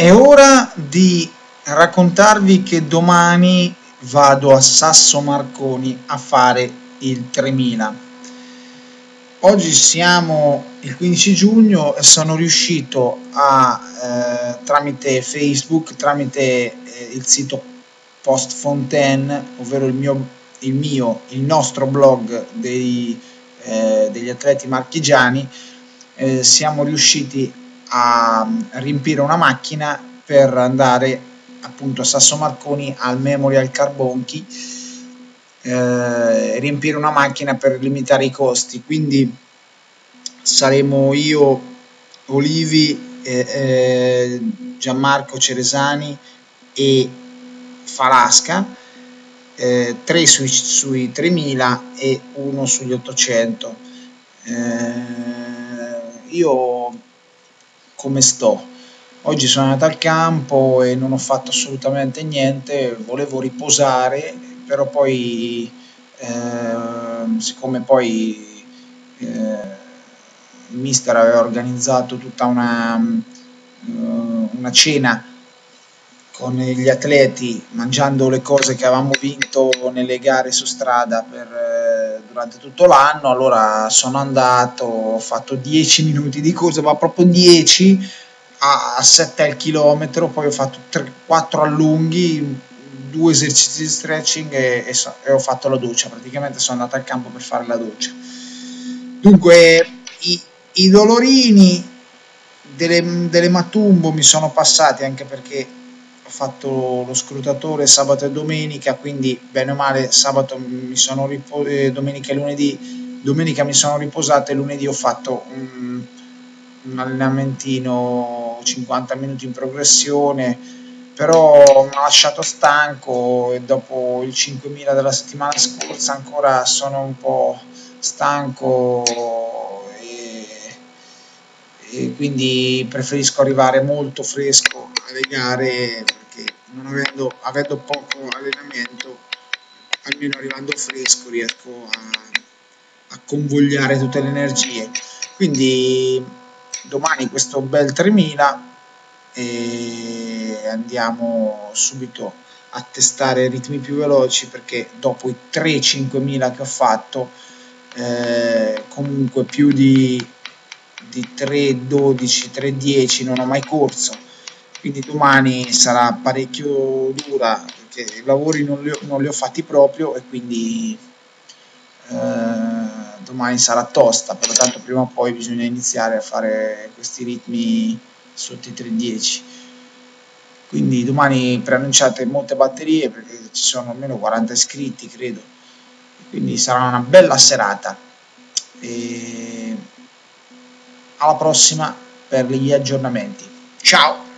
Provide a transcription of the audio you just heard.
È ora di raccontarvi che domani vado a Sasso Marconi a fare il 3000. Oggi siamo il 15 giugno e sono riuscito a eh, tramite Facebook, tramite eh, il sito Post Fontaine, ovvero il mio, il, mio, il nostro blog dei, eh, degli atleti marchigiani, eh, siamo riusciti a riempire una macchina per andare appunto a Sasso Marconi al Memorial Carbonchi eh, riempire una macchina per limitare i costi. Quindi saremo io Olivi eh, eh, Gianmarco Ceresani e Falasca eh, 3 sui, sui 3000 e uno sugli 800 eh, io come sto. Oggi sono andato al campo e non ho fatto assolutamente niente, volevo riposare, però poi eh, siccome poi eh, il mister aveva organizzato tutta una, uh, una cena con gli atleti mangiando le cose che avevamo vinto nelle gare su strada per, eh, durante tutto l'anno. Allora sono andato, ho fatto 10 minuti di corsa, ma proprio 10 a 7 al chilometro, poi ho fatto 3, 4 allunghi, due esercizi di stretching e, e, so, e ho fatto la doccia. Praticamente sono andato al campo per fare la doccia. Dunque, i, i dolorini delle, delle Matumbo mi sono passati anche perché ho fatto lo scrutatore sabato e domenica, quindi bene o male sabato mi sono riposato, eh, domenica e lunedì, domenica mi sono riposato e lunedì ho fatto un, un allenamentino 50 minuti in progressione, però mi ha lasciato stanco e dopo il 5000 della settimana scorsa ancora sono un po' stanco e, quindi preferisco arrivare molto fresco alle gare non avendo, avendo poco allenamento, almeno arrivando fresco riesco a, a convogliare tutte le energie. Quindi domani questo bel 3000 e andiamo subito a testare ritmi più veloci perché dopo i 3-5000 che ho fatto eh, comunque più di, di 3-12, 3-10 non ho mai corso quindi domani sarà parecchio dura perché i lavori non li ho, non li ho fatti proprio e quindi eh, domani sarà tosta, però tanto prima o poi bisogna iniziare a fare questi ritmi sotto i 3.10. Quindi domani preannunciate molte batterie perché ci sono almeno 40 iscritti, credo. Quindi sarà una bella serata. E alla prossima per gli aggiornamenti. Ciao!